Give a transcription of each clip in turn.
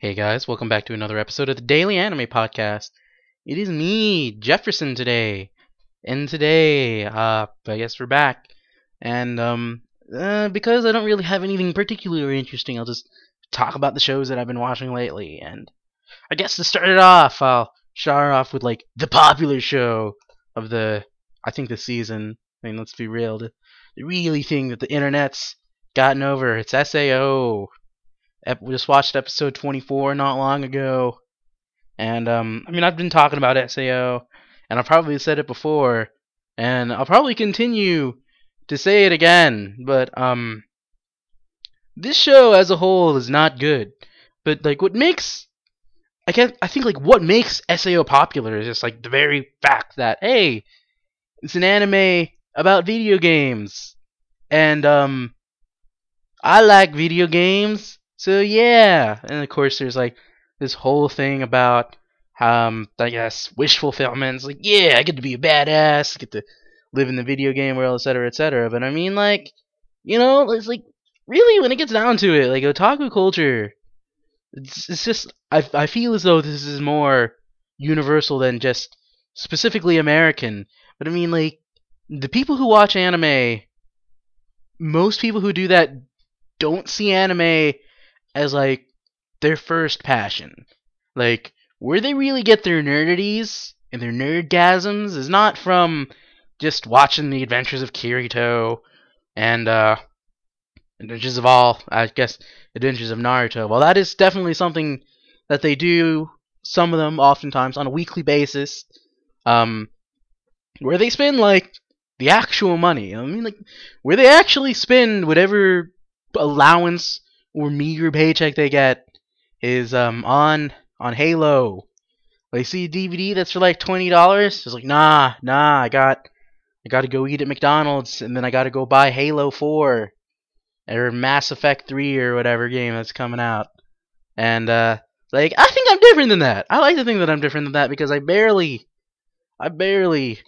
Hey guys, welcome back to another episode of the Daily Anime Podcast. It is me, Jefferson, today. And today, uh, I guess we're back. And, um, uh, because I don't really have anything particularly interesting, I'll just talk about the shows that I've been watching lately. And I guess to start it off, I'll start off with, like, the popular show of the, I think, the season. I mean, let's be real. The, the really thing that the internet's gotten over, it's SAO. We just watched episode 24 not long ago. And, um, I mean, I've been talking about SAO, and I've probably said it before, and I'll probably continue to say it again, but, um, this show as a whole is not good. But, like, what makes, I guess, I think, like, what makes SAO popular is just, like, the very fact that, hey, it's an anime about video games. And, um, I like video games. So yeah, and of course there's like this whole thing about um I guess wish fulfillment. It's like yeah, I get to be a badass, get to live in the video game world, etc., etc. But I mean like, you know, it's like really when it gets down to it, like otaku culture, it's it's just I I feel as though this is more universal than just specifically American. But I mean like the people who watch anime, most people who do that don't see anime as like their first passion. Like where they really get their nerdities and their nerdgasms is not from just watching the adventures of Kirito and uh Adventures of all I guess Adventures of Naruto. Well that is definitely something that they do some of them oftentimes on a weekly basis. Um where they spend like the actual money. I mean like where they actually spend whatever allowance or meager paycheck they get is um on on Halo. They see a DVD that's for like twenty dollars. It's like nah, nah. I got I got to go eat at McDonald's, and then I got to go buy Halo Four or Mass Effect Three or whatever game that's coming out. And uh, like I think I'm different than that. I like to think that I'm different than that because I barely, I barely,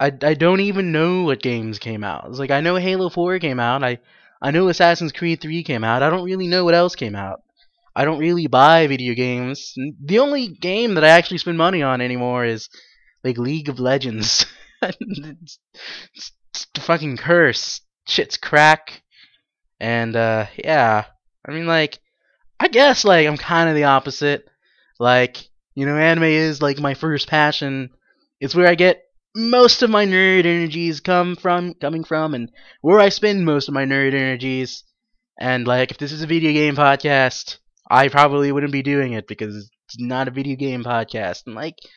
I I don't even know what games came out. It's like I know Halo Four came out. I I know Assassin's Creed 3 came out. I don't really know what else came out. I don't really buy video games. The only game that I actually spend money on anymore is like League of Legends. it's, it's, it's the fucking curse. Shit's crack. And uh yeah, I mean like I guess like I'm kind of the opposite. Like, you know, anime is like my first passion. It's where I get most of my nerd energies come from coming from and where I spend most of my nerd energies. And like if this is a video game podcast, I probably wouldn't be doing it because it's not a video game podcast. And like I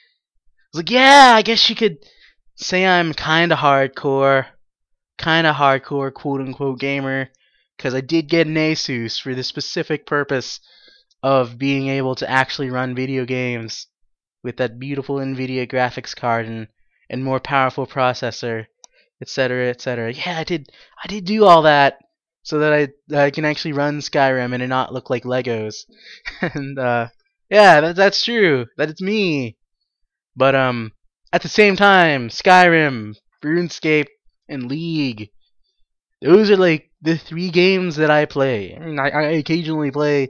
was like, yeah, I guess you could say I'm kinda hardcore. Kinda hardcore quote unquote gamer. Because I did get an Asus for the specific purpose of being able to actually run video games with that beautiful NVIDIA graphics card and and more powerful processor, etc., etc. Yeah, I did. I did do all that so that I I can actually run Skyrim and it not look like Legos. and uh, yeah, that, that's true. That it's me. But um, at the same time, Skyrim, RuneScape, and League. Those are like the three games that I play. I mean, I, I occasionally play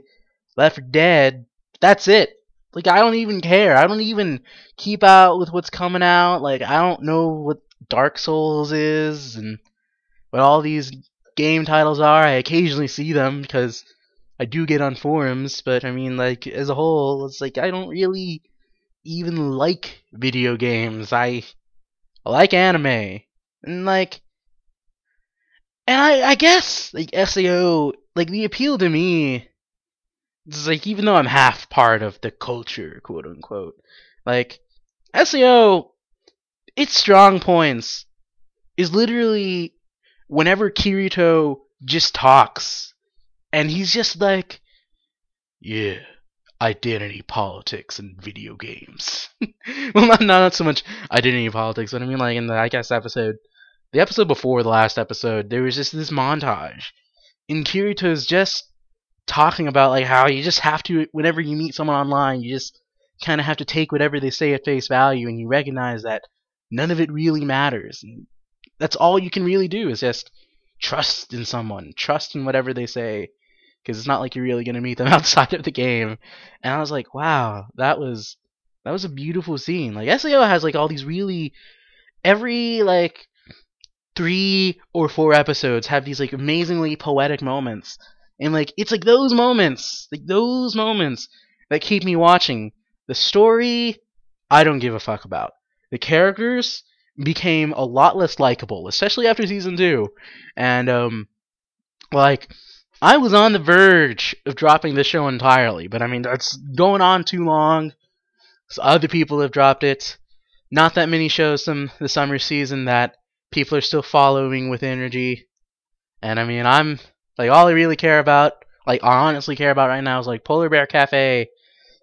Left 4 Dead. That's it. Like I don't even care. I don't even keep out with what's coming out. Like I don't know what Dark Souls is and what all these game titles are. I occasionally see them because I do get on forums, but I mean like as a whole, it's like I don't really even like video games. I, I like anime. And like and I I guess like SAO like the appeal to me it's like even though I'm half part of the culture, quote unquote, like SAO, its strong points is literally whenever Kirito just talks, and he's just like, yeah, identity politics and video games. well, not not so much identity politics, but I mean like in the I guess episode, the episode before the last episode, there was just this montage, and Kirito's just talking about like how you just have to whenever you meet someone online you just kind of have to take whatever they say at face value and you recognize that none of it really matters and that's all you can really do is just trust in someone trust in whatever they say because it's not like you're really gonna meet them outside of the game. And I was like, wow, that was that was a beautiful scene. Like SAO has like all these really every like three or four episodes have these like amazingly poetic moments. And like it's like those moments, like those moments that keep me watching. The story I don't give a fuck about. The characters became a lot less likable, especially after season 2. And um like I was on the verge of dropping the show entirely, but I mean that's going on too long. So other people have dropped it. Not that many shows from the summer season that people are still following with energy. And I mean, I'm like all I really care about, like I honestly care about right now is like Polar Bear Cafe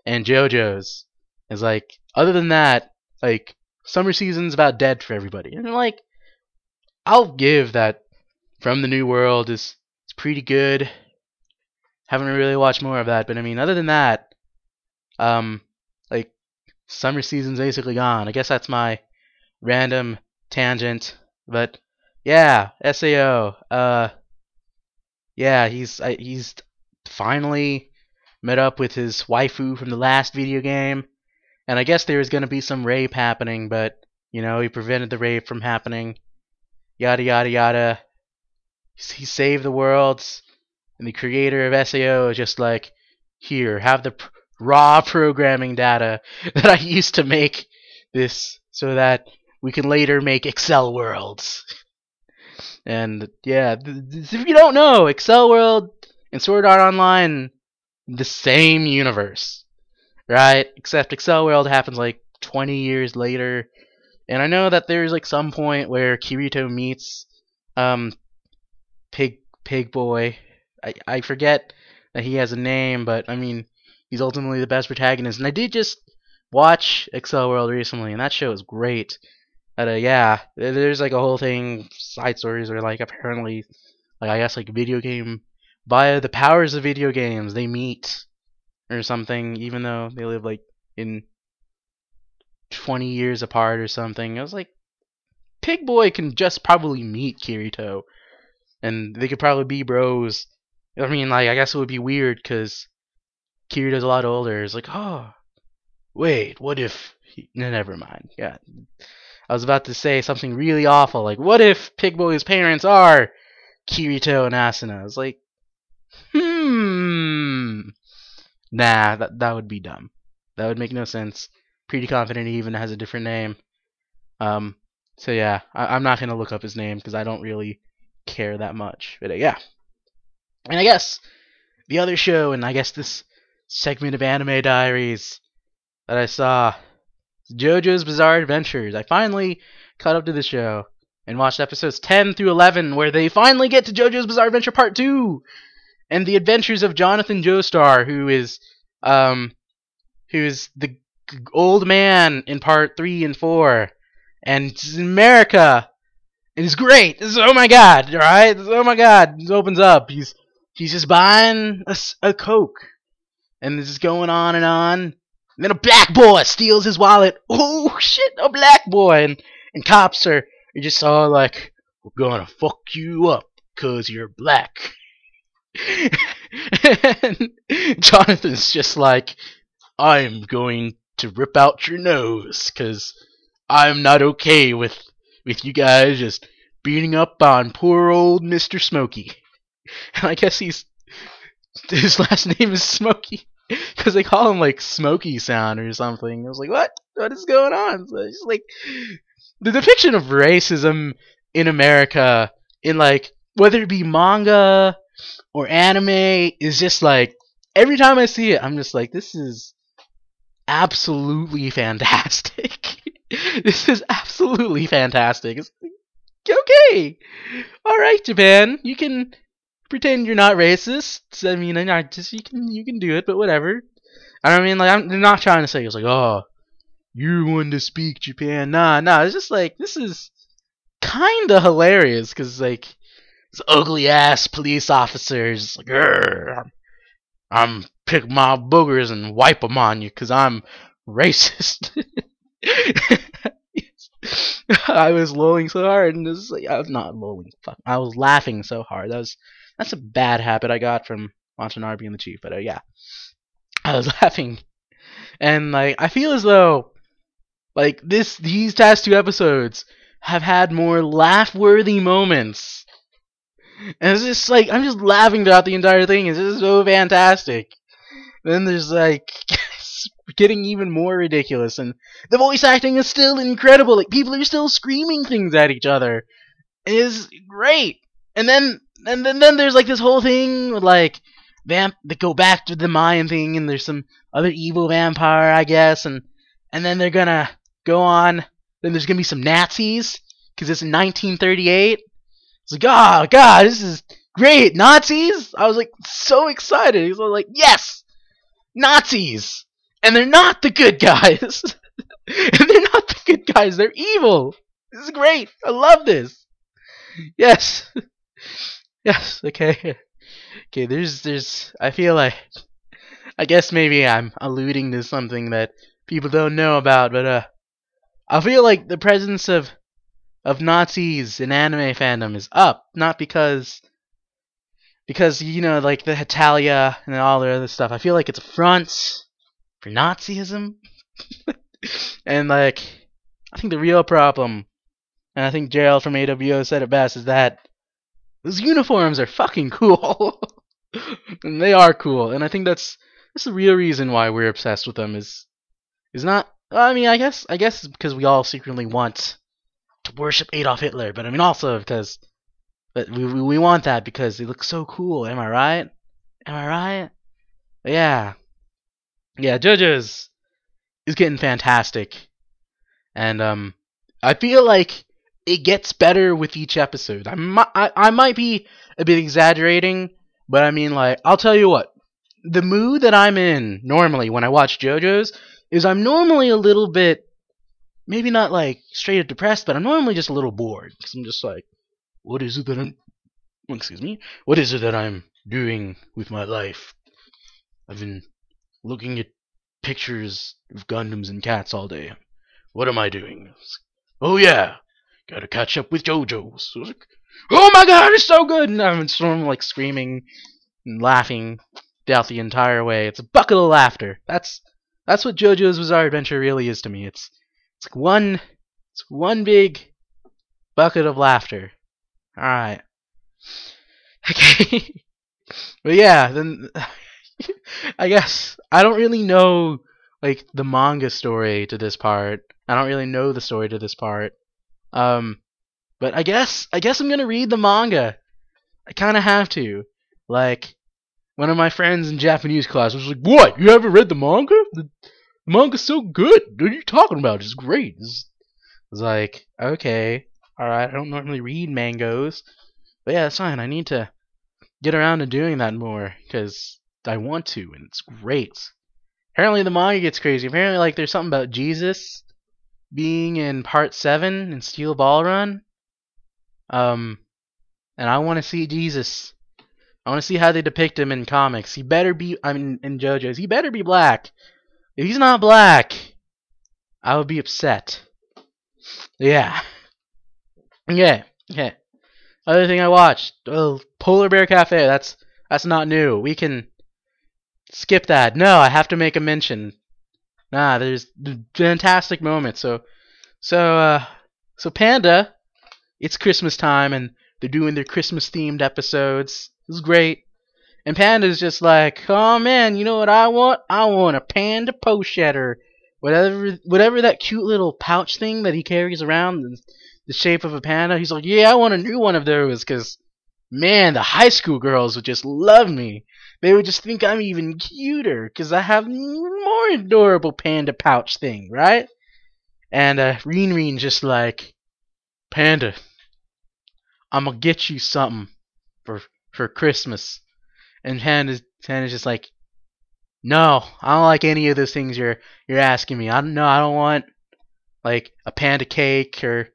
and JoJo's. Is like other than that, like summer season's about dead for everybody. And like I'll give that From the New World is it's pretty good. Haven't really watched more of that, but I mean other than that, um like summer season's basically gone. I guess that's my random tangent. But yeah, Sao. Uh, yeah, he's uh, he's finally met up with his waifu from the last video game, and I guess there was gonna be some rape happening, but you know he prevented the rape from happening. Yada yada yada. He saved the world, and the creator of Sao is just like, here, have the pr- raw programming data that I used to make this, so that we can later make Accel worlds. And yeah, if you don't know, Accel World and Sword Art Online, the same universe, right? Except Accel World happens like 20 years later. And I know that there's like some point where Kirito meets um Pig Pig Boy. I I forget that he has a name, but I mean he's ultimately the best protagonist. And I did just watch Accel World recently, and that show is great. Yeah, there's like a whole thing, side stories where like apparently, like I guess like video game, via the powers of video games, they meet or something, even though they live like in 20 years apart or something. I was like, Pig Boy can just probably meet Kirito, and they could probably be bros. I mean, like I guess it would be weird because Kirito's a lot older. It's like, oh, wait, what if? He... No, never mind. Yeah, I was about to say something really awful, like, what if Pigboy's parents are Kirito and Asuna? I was like, hmm. Nah, that, that would be dumb. That would make no sense. Pretty confident he even has a different name. Um, so yeah, I, am not gonna look up his name because I don't really care that much. But uh, yeah, and I guess the other show, and I guess this segment of Anime Diaries that I saw JoJo's Bizarre Adventures. I finally caught up to the show and watched episodes 10 through 11, where they finally get to JoJo's Bizarre Adventure Part 2 and the adventures of Jonathan Joestar, who is, um, who's the old man in Part 3 and 4, and it's in America. And it's great. It's, oh my god, right? Oh my god. He opens up. He's he's just buying a, a Coke. And this is going on and on. And then a black boy steals his wallet. Oh shit, a black boy. And, and cops are, are just all like, we're gonna fuck you up because you're black. and Jonathan's just like, I'm going to rip out your nose because I'm not okay with with you guys just beating up on poor old Mr. Smokey. And I guess he's his last name is Smokey because they call him like Smoky Sound or something. I was like, what? What is going on? So it's like the depiction of racism in America in like whether it be manga or anime is just like every time I see it, I'm just like, this is absolutely fantastic. this is absolutely fantastic. It's okay, all right, Japan, you can pretend you're not racist. I mean, I'm just you can you can do it, but whatever. I mean, like I'm not trying to say it's like, oh, you're one to speak Japan. Nah, nah. It's just like this is kind of hilarious because like this ugly ass police officers like, I'm, I'm pick my boogers and wipe them on you because I'm racist. I was lolling so hard, and this like I was not lolling. Fuck, I was laughing so hard. That was that's a bad habit I got from Arby and the Chief. But uh, yeah, I was laughing, and like I feel as though like this these past two episodes have had more laugh-worthy moments. And it's just like I'm just laughing throughout the entire thing. It's just so fantastic. Then there's like getting even more ridiculous, and the voice acting is still incredible. Like people are still screaming things at each other. It is great. And then and then, then there's like this whole thing with like vamp that go back to the Mayan thing, and there's some other evil vampire, I guess, and and then they're gonna go on. Then there's gonna be some Nazis because it's 1938. It's like, oh god, this is great, Nazis! I was like so excited. I was like, yes, Nazis, and they're not the good guys, and they're not the good guys. They're evil. This is great. I love this. Yes. Yes, okay. Okay, there's there's I feel like I guess maybe I'm alluding to something that people don't know about, but uh I feel like the presence of of Nazis in anime fandom is up, not because because you know like the Hetalia and all the other stuff. I feel like it's a front for Nazism. and like I think the real problem and I think Gerald from AWO said it best is that those uniforms are fucking cool. and they are cool, and I think that's that's the real reason why we're obsessed with them is is not I mean, I guess I guess it's because we all secretly want to worship Adolf Hitler, but I mean also because but we we want that because they look so cool. Am I right? Am I right? Yeah, yeah. JoJo's is getting fantastic, and um, I feel like it gets better with each episode. I might, I, I might be a bit exaggerating, but I mean, like, I'll tell you what. The mood that I'm in normally when I watch JoJo's is I'm normally a little bit, maybe not like straight up depressed, but I'm normally just a little bored because I'm just like, what is it that I'm, excuse me, what is it that I'm doing with my life? I've been looking at pictures of Gundams and cats all day. What am I doing? Oh yeah, gotta catch up with JoJo's. Like, oh my god, it's so good! And I'm in Storm like screaming and laughing throughout the entire way. It's a bucket of laughter. That's that's what JoJo's Bizarre Adventure really is to me. It's it's like one it's one big bucket of laughter. All right. Okay. but yeah, then I guess I don't really know like the manga story to this part. I don't really know the story to this part. Um, but I guess I guess I'm gonna read the manga. I kind of have to. Like, one of my friends in Japanese class was like, "What? You haven't read the manga? The, the manga's so good. What are you talking about? It's great." It's, it's like, okay, all right. I don't normally read mangoes, but yeah, that's fine. I need to get around to doing that more because I want to, and it's great. Apparently, the manga gets crazy. Apparently, like, there's something about Jesus being in part seven in Steel Ball Run. Um, and I want to see Jesus. I want to see how they depict him in comics. He better be. I mean, in JoJo's, he better be black. If he's not black, I would be upset. Yeah. Yeah. Yeah. Other thing I watched, oh, Polar Bear Cafe. That's that's not new. We can skip that. No, I have to make a mention. Nah, there's fantastic moments. So, so, uh, so Panda, it's Christmas time and they're doing their Christmas themed episodes. Is great. And Panda's just like, oh man, you know what I want? I want a panda pochette whatever, whatever that cute little pouch thing that he carries around, the shape of a panda. He's like, yeah, I want a new one of those because, man, the high school girls would just love me. They would just think I'm even cuter because I have more adorable panda pouch thing, right? And uh, Rin Rin just like, Panda, I'm gonna get you something for for Christmas. And Panda's, Panda's just like, no, I don't like any of those things you're you're asking me. I don't know. I don't want like a panda cake or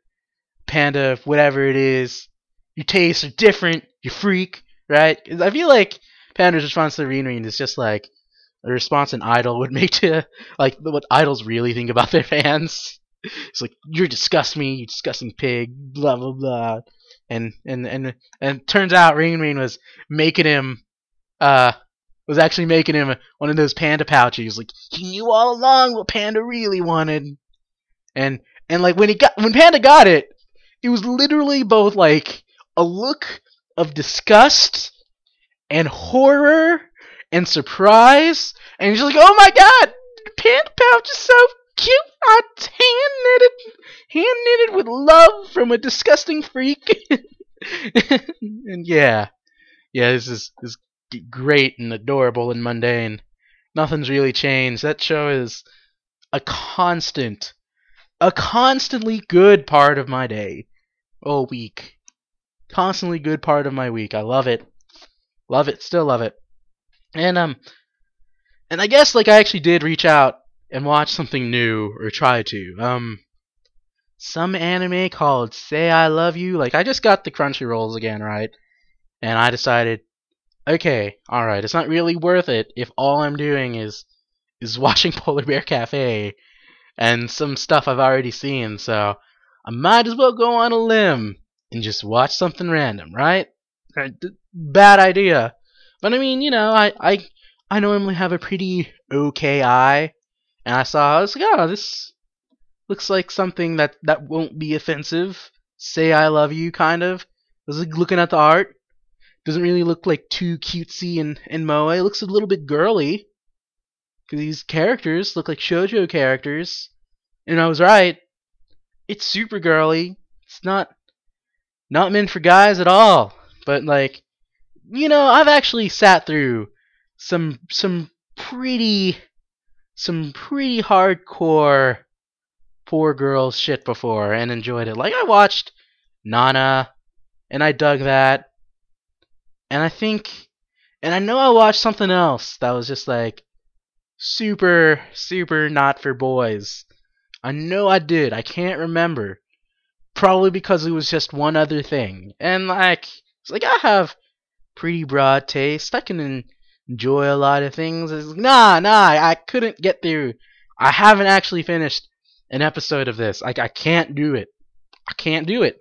panda whatever it is. Your tastes are different. You freak, right? I feel like Panda's response to Rin Rin is just like a response an idol would make to like what idols really think about their fans. It's like you're disgust me, you disgusting pig, blah blah blah. And and and and turns out Rin Rin was making him uh was actually making him one of those panda pouches. Like he knew all along what Panda really wanted, and and like when he got when Panda got it, it was literally both like a look of disgust and horror and surprise, and he's like, "Oh my god, Panda pouch is so cute! I hand knitted, hand knitted with love from a disgusting freak." and yeah, yeah, this is this is great and adorable and mundane. Nothing's really changed. That show is a constant, a constantly good part of my day, oh week, constantly good part of my week. I love it, love it, still love it, and um, and I guess like I actually did reach out and watch something new or try to um some anime called Say I Love You. Like I just got the Crunchyrolls again, right? And I decided, okay, all right, it's not really worth it if all I'm doing is is watching Polar Bear Cafe and some stuff I've already seen. So I might as well go on a limb and just watch something random, right? Bad idea. But I mean, you know, I I I normally have a pretty okay eye, and I saw I was like, oh, this looks like something that that won't be offensive. Say I love you, kind of. I was like looking at the art. Doesn't really look like too cutesy and, and moe. It looks a little bit girly. Because these characters look like shoujo characters. And I was right. It's super girly. It's not not meant for guys at all. But like you know, I've actually sat through some some pretty some pretty hardcore poor girls shit before and enjoyed it. Like I watched Nana and I dug that. And I think and I know I watched something else that was just like super super not for boys. I know I did. I can't remember. Probably because it was just one other thing. And like it's like I have pretty broad taste. I can enjoy a lot of things. It's like, nah, nah, I couldn't get through. I haven't actually finished an episode of this. Like I can't do it. I can't do it.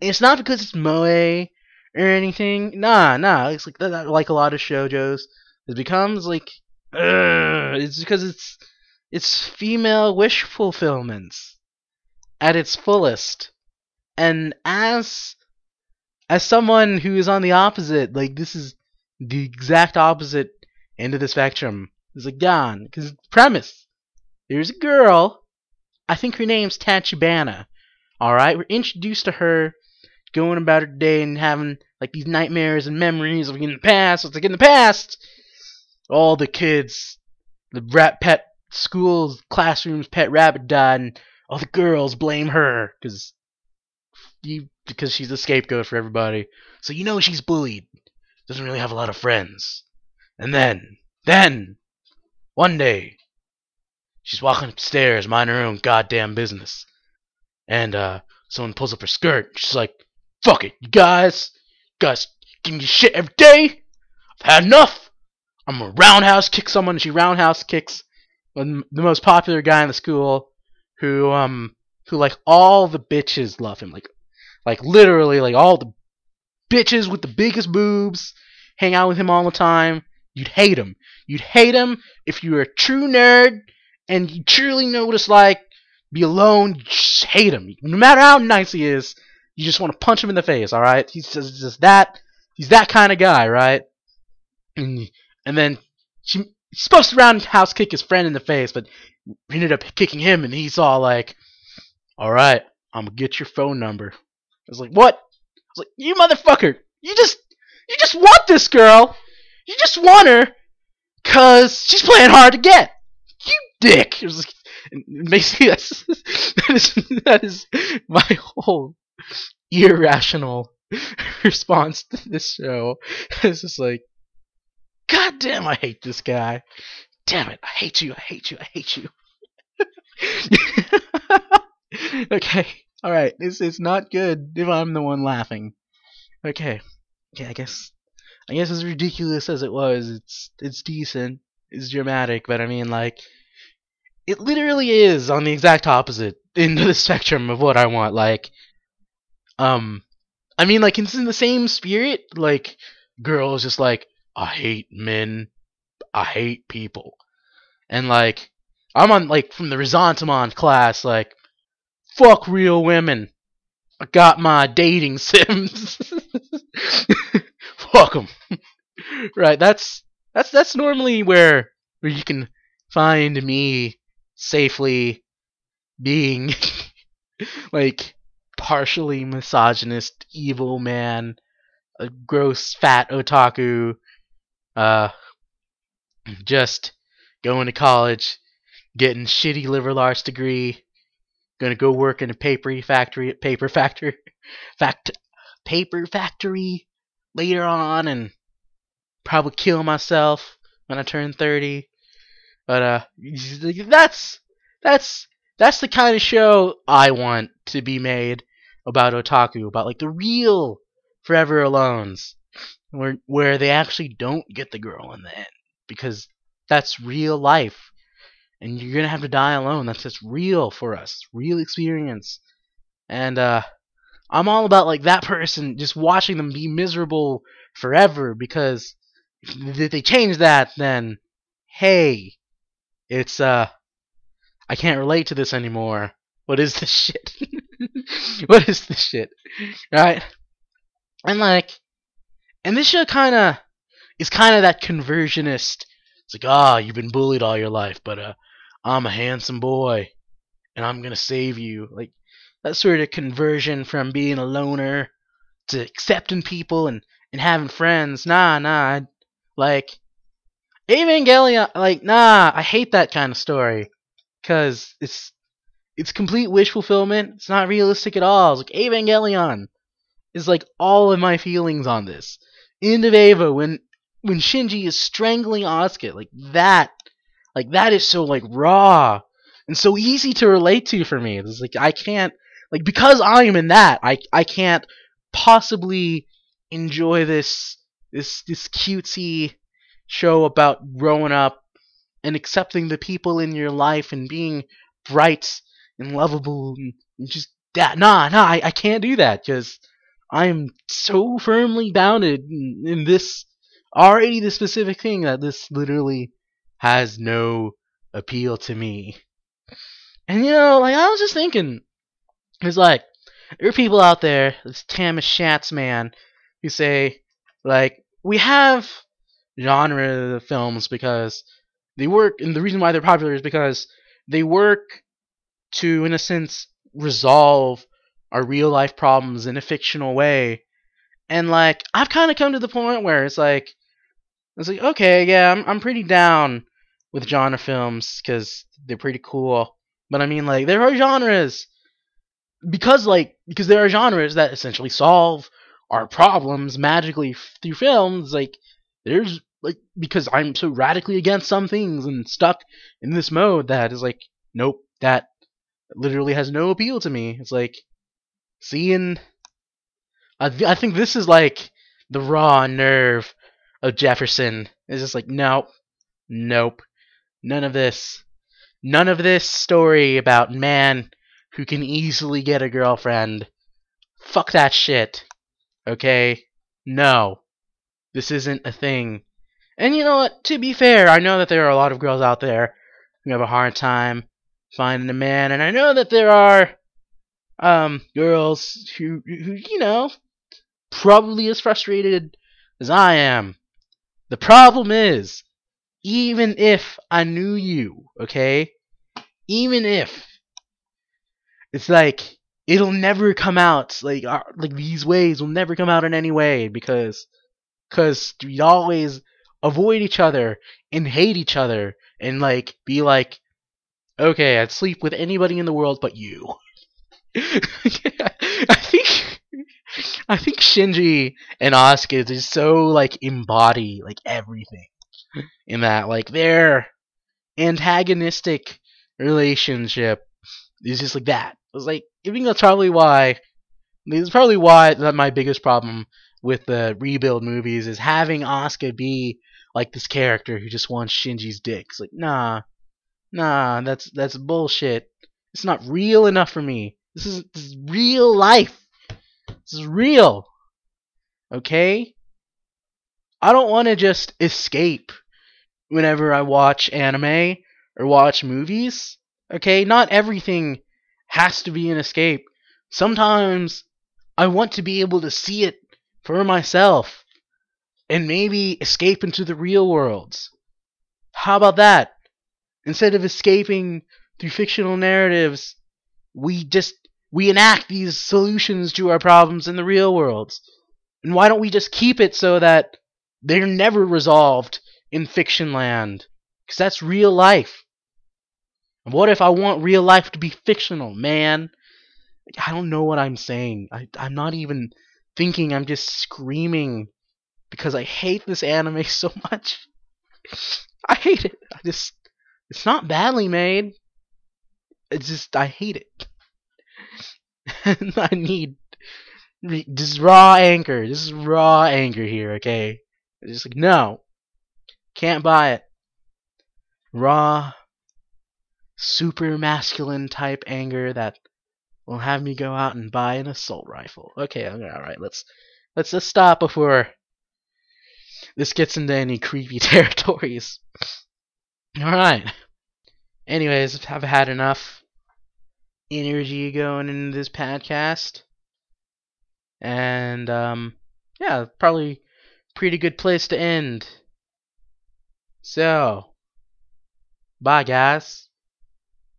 And it's not because it's moe or anything. Nah, nah. It's like like a lot of shojos. It becomes like uh, it's because it's it's female wish fulfillments at its fullest. And as as someone who is on the opposite, like this is the exact opposite end of the spectrum. It's like gone because premise. There's a girl I think her name's Tachibana. Alright, we're introduced to her going about her day and having like these nightmares and memories of in the past. It's like in the past, all the kids, the rat pet schools, classrooms, pet rabbit died, and all the girls blame her because because she's the scapegoat for everybody. So you know she's bullied. Doesn't really have a lot of friends. And then, then, one day, She's walking upstairs, minding her own goddamn business. And uh, someone pulls up her skirt. She's like, "Fuck it, you guys, you guys give me shit every day. I've had enough. I'm gonna roundhouse kick someone." And she roundhouse kicks the most popular guy in the school, who um, who like all the bitches love him, like, like literally like all the bitches with the biggest boobs hang out with him all the time. You'd hate him. You'd hate him if you were a true nerd and you truly know what it's like be alone, you just hate him. No matter how nice he is, you just want to punch him in the face, alright? He's just, just that he's that kind of guy, right? And, and then she supposed to roundhouse kick his friend in the face, but ended up kicking him and he's all like, Alright, I'm gonna get your phone number. Was like, What? I was like, You motherfucker! You just you just want this girl! You just want her cause she's playing hard to get You dick. It was like, basically that's that is that is my whole irrational response to this show. It's just like, God damn, I hate this guy. Damn it, I hate you, I hate you, I hate you. okay, alright, this is not good if I'm the one laughing. Okay, yeah, I guess, I guess as ridiculous as it was, it's it's decent, it's dramatic, but I mean, like, it literally is on the exact opposite end of the spectrum of what I want. Like, um, I mean, like it's in the same spirit. Like, girl is just like, I hate men. I hate people. And like I'm on like from the Resentiment class, like fuck real women. I got my dating sims. fuck them. right, that's that's that's normally where where you can find me safely being like partially misogynist evil man a gross fat otaku uh just going to college getting shitty liberal arts degree gonna go work in a paper factory paper factory fact paper factory later on and probably kill myself when I turn 30 but uh that's that's that's the kind of show I want to be made about otaku about like the real forever alones where where they actually don't get the girl in the end because that's real life and you're gonna have to die alone. That's just real for us. Real experience. And uh i'm all about like that person just watching them be miserable forever because if they change that then hey it's uh i can't relate to this anymore. What is this shit? What is this shit? Right? And like and this show kind of is kind of that conversionist. It's like, ah, oh, you've been bullied all your life, but uh, I'm a handsome boy, and I'm gonna save you. Like that sort of conversion from being a loner to accepting people and and having friends. Nah, nah. Like Evangelion, like nah. I hate that kind of story because it's it's complete wish fulfillment. It's not realistic at all. It's like Evangelion is like all of my feelings on this. End of Eva when when Shinji is strangling Asuka like that like that is so like raw and so easy to relate to for me. It's like I can't like because I am in that I I can't possibly enjoy this this this cutesy show about growing up and accepting the people in your life and being bright and lovable and just that nah nah I, I can't do that because I'm so firmly bounded in, in this already the specific thing that this literally has no appeal to me. And you know, like I was just thinking, it's like there are people out there, this Thomas Schatz man, who say like we have genre films because they work, and the reason why they're popular is because they work to, in a sense, resolve our real life problems in a fictional way. And like I've kind of come to the point where it's like it's like okay, yeah, I'm I'm pretty down with genre films cuz they're pretty cool. But I mean like there are genres because like because there are genres that essentially solve our problems magically through films like there's like because I'm so radically against some things and stuck in this mode that is like nope that literally has no appeal to me. It's like seeing. I, th- I think this is like the raw nerve of Jefferson. It's just like, nope, nope, none of this. None of this story about man who can easily get a girlfriend. Fuck that shit. Okay? No. This isn't a thing. And you know what? To be fair, I know that there are a lot of girls out there who have a hard time finding a man, and I know that there are um, girls who, who, you know, probably as frustrated as I am. The problem is, even if I knew you, okay, even if, it's like it'll never come out like uh, like these ways will never come out in any way because because we always avoid each other and hate each other and like be like okay I'd sleep with anybody in the world but you. I think I think Shinji and Asuka just so like embody like everything in that like their antagonistic relationship is just like that. It was like I think that's probably why this is probably why that my biggest problem with the rebuild movies is having Asuka be like this character who just wants Shinji's dick. It's like nah, nah, that's that's bullshit. It's not real enough for me. This is, this is real life. This is real. Okay? I don't want to just escape whenever I watch anime or watch movies. Okay, not everything has to be an escape. Sometimes I want to be able to see it for myself and maybe escape into the real worlds. How about that? Instead of escaping through fictional narratives, we just we enact these solutions to our problems in the real worlds. And why don't we just keep it so that they're never resolved in fiction land? Because that's real life. And what if I want real life to be fictional, man? I don't know what I'm saying. I, I'm not even thinking, I'm just screaming because I hate this anime so much. I hate it. I just, it's not badly made. It's just, I hate it. I need this raw anger. This is raw anger here, okay? It's just like, no. Can't buy it. Raw, super masculine type anger that will have me go out and buy an assault rifle. Okay, all right, let's let's just stop before this gets into any creepy territories. All right. Anyways, I've had enough energy going into this podcast, and um, yeah, probably pretty good place to end. So, bye, guys.